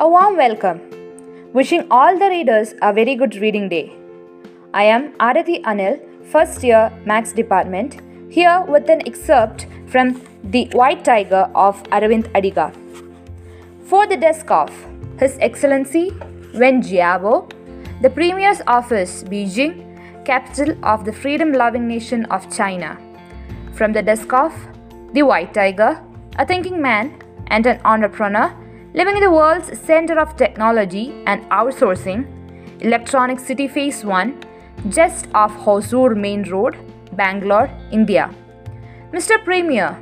A warm welcome. Wishing all the readers a very good reading day. I am Aditi Anil, first year Max Department, here with an excerpt from The White Tiger of Aravind Adiga. For the desk of His Excellency Wen Jiabao, the Premier's Office, Beijing, capital of the freedom loving nation of China. From the desk of The White Tiger, a thinking man and an entrepreneur living in the world's center of technology and outsourcing, Electronic City Phase 1, just off Hosur Main Road, Bangalore, India. Mr. Premier,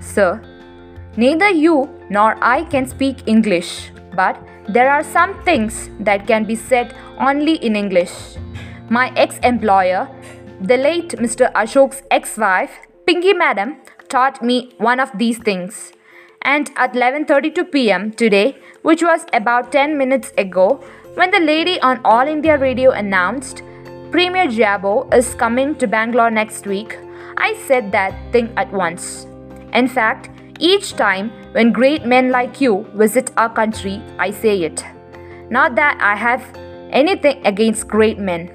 Sir, neither you nor I can speak English, but there are some things that can be said only in English. My ex employer, the late Mr. Ashok's ex wife, Pinky Madam, taught me one of these things. And at 11:32 pm today, which was about 10 minutes ago, when the lady on All India Radio announced Premier Jiabao is coming to Bangalore next week, I said that thing at once. In fact, each time when great men like you visit our country, I say it. Not that I have anything against great men.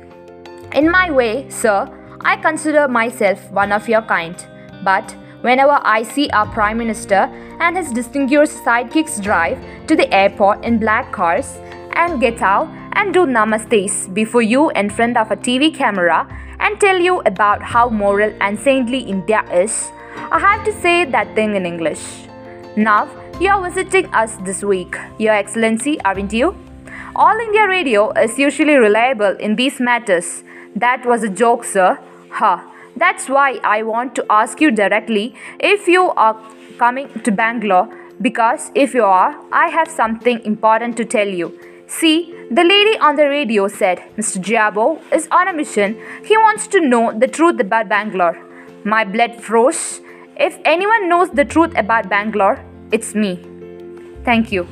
In my way, sir, I consider myself one of your kind. But whenever I see our Prime Minister and his distinguished sidekicks drive to the airport in black cars and get out and do namastes before you in front of a TV camera and tell you about how moral and saintly India is, I have to say that thing in English. Now, you are visiting us this week, Your Excellency, aren't you? All India Radio is usually reliable in these matters. That was a joke, sir. Ha. That's why I want to ask you directly if you are coming to Bangalore because if you are, I have something important to tell you. See, the lady on the radio said Mr. Jiabao is on a mission. He wants to know the truth about Bangalore. My blood froze. If anyone knows the truth about Bangalore, it's me. Thank you.